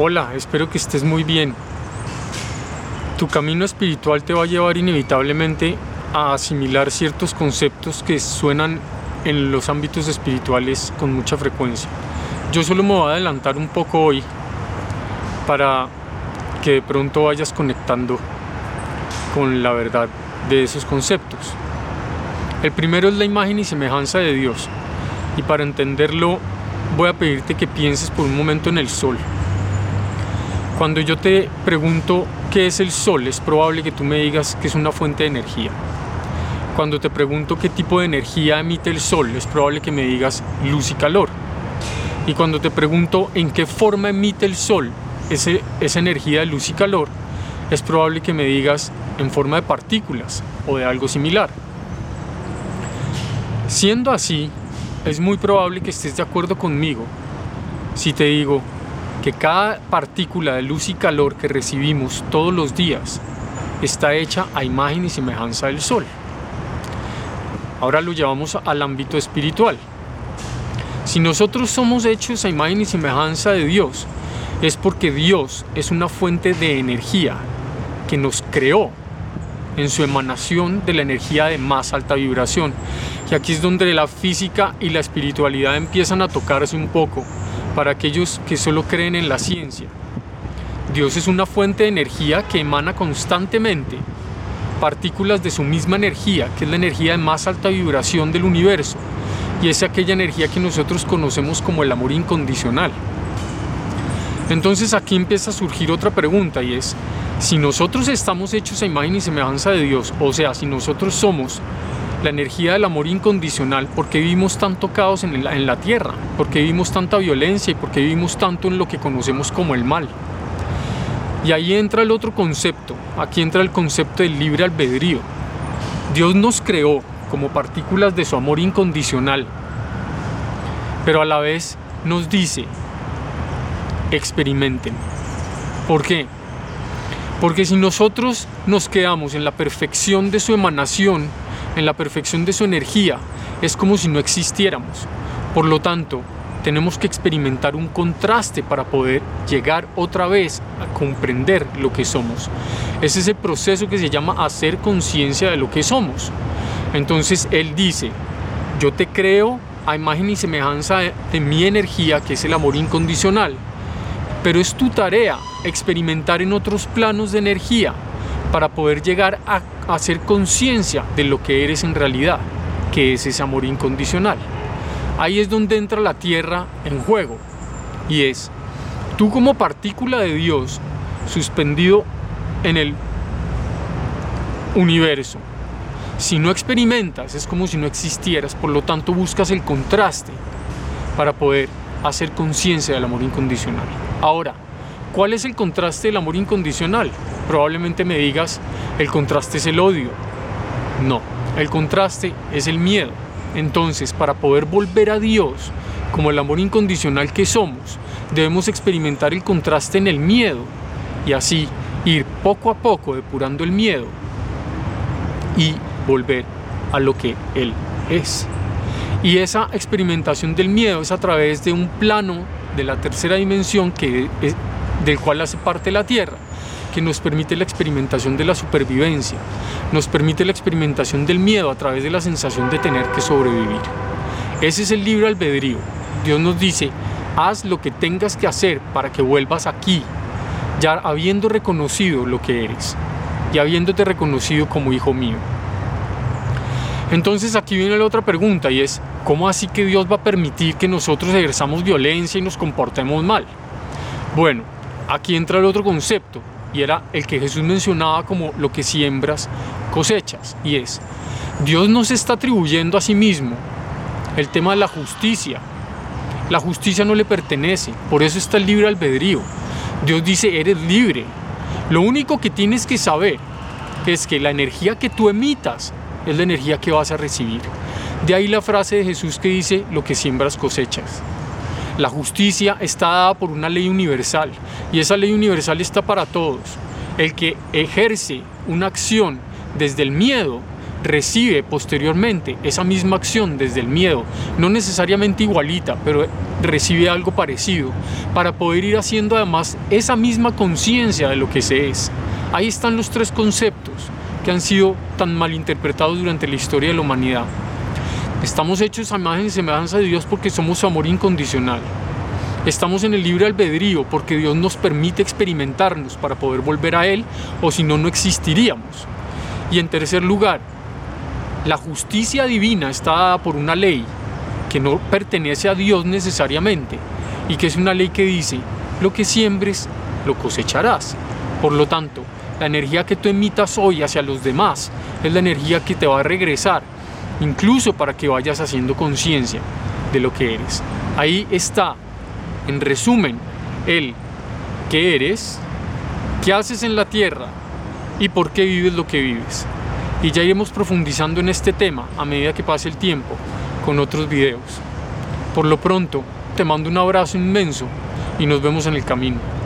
Hola, espero que estés muy bien. Tu camino espiritual te va a llevar inevitablemente a asimilar ciertos conceptos que suenan en los ámbitos espirituales con mucha frecuencia. Yo solo me voy a adelantar un poco hoy para que de pronto vayas conectando con la verdad de esos conceptos. El primero es la imagen y semejanza de Dios. Y para entenderlo voy a pedirte que pienses por un momento en el sol. Cuando yo te pregunto qué es el sol, es probable que tú me digas que es una fuente de energía. Cuando te pregunto qué tipo de energía emite el sol, es probable que me digas luz y calor. Y cuando te pregunto en qué forma emite el sol esa energía de luz y calor, es probable que me digas en forma de partículas o de algo similar. Siendo así, es muy probable que estés de acuerdo conmigo si te digo que cada partícula de luz y calor que recibimos todos los días está hecha a imagen y semejanza del Sol. Ahora lo llevamos al ámbito espiritual. Si nosotros somos hechos a imagen y semejanza de Dios, es porque Dios es una fuente de energía que nos creó en su emanación de la energía de más alta vibración. Y aquí es donde la física y la espiritualidad empiezan a tocarse un poco para aquellos que solo creen en la ciencia. Dios es una fuente de energía que emana constantemente partículas de su misma energía, que es la energía de más alta vibración del universo, y es aquella energía que nosotros conocemos como el amor incondicional. Entonces aquí empieza a surgir otra pregunta y es, si nosotros estamos hechos a imagen y semejanza de Dios, o sea, si nosotros somos la energía del amor incondicional, ¿por qué vivimos tanto caos en la, en la tierra? ¿Por qué vivimos tanta violencia y por qué vivimos tanto en lo que conocemos como el mal? Y ahí entra el otro concepto, aquí entra el concepto del libre albedrío. Dios nos creó como partículas de su amor incondicional, pero a la vez nos dice, experimenten. ¿Por qué? Porque si nosotros nos quedamos en la perfección de su emanación, en la perfección de su energía, es como si no existiéramos. Por lo tanto, tenemos que experimentar un contraste para poder llegar otra vez a comprender lo que somos. Es ese proceso que se llama hacer conciencia de lo que somos. Entonces Él dice, yo te creo a imagen y semejanza de, de mi energía, que es el amor incondicional, pero es tu tarea experimentar en otros planos de energía para poder llegar a hacer conciencia de lo que eres en realidad, que es ese amor incondicional. Ahí es donde entra la tierra en juego y es tú como partícula de Dios suspendido en el universo. Si no experimentas es como si no existieras, por lo tanto buscas el contraste para poder hacer conciencia del amor incondicional. Ahora, ¿cuál es el contraste del amor incondicional? Probablemente me digas, el contraste es el odio. No, el contraste es el miedo. Entonces, para poder volver a Dios como el amor incondicional que somos, debemos experimentar el contraste en el miedo y así ir poco a poco depurando el miedo y volver a lo que Él es. Y esa experimentación del miedo es a través de un plano de la tercera dimensión que del cual hace parte la Tierra, que nos permite la experimentación de la supervivencia, nos permite la experimentación del miedo a través de la sensación de tener que sobrevivir. Ese es el libre albedrío. Dios nos dice, haz lo que tengas que hacer para que vuelvas aquí, ya habiendo reconocido lo que eres y habiéndote reconocido como hijo mío. Entonces aquí viene la otra pregunta y es, ¿cómo así que Dios va a permitir que nosotros ejerzamos violencia y nos comportemos mal? Bueno, aquí entra el otro concepto y era el que Jesús mencionaba como lo que siembras cosechas y es, Dios nos está atribuyendo a sí mismo el tema de la justicia. La justicia no le pertenece, por eso está el libre albedrío. Dios dice, eres libre. Lo único que tienes que saber es que la energía que tú emitas es la energía que vas a recibir. De ahí la frase de Jesús que dice, lo que siembras cosechas. La justicia está dada por una ley universal y esa ley universal está para todos. El que ejerce una acción desde el miedo recibe posteriormente esa misma acción desde el miedo, no necesariamente igualita, pero recibe algo parecido, para poder ir haciendo además esa misma conciencia de lo que se es. Ahí están los tres conceptos que han sido tan mal interpretados durante la historia de la humanidad. Estamos hechos a imagen y semejanza de Dios porque somos su amor incondicional. Estamos en el libre albedrío porque Dios nos permite experimentarnos para poder volver a Él o si no, no existiríamos. Y en tercer lugar, la justicia divina está dada por una ley que no pertenece a Dios necesariamente y que es una ley que dice, lo que siembres, lo cosecharás. Por lo tanto, la energía que tú emitas hoy hacia los demás es la energía que te va a regresar, incluso para que vayas haciendo conciencia de lo que eres. Ahí está, en resumen, el que eres, qué haces en la tierra y por qué vives lo que vives. Y ya iremos profundizando en este tema a medida que pase el tiempo con otros videos. Por lo pronto, te mando un abrazo inmenso y nos vemos en el camino.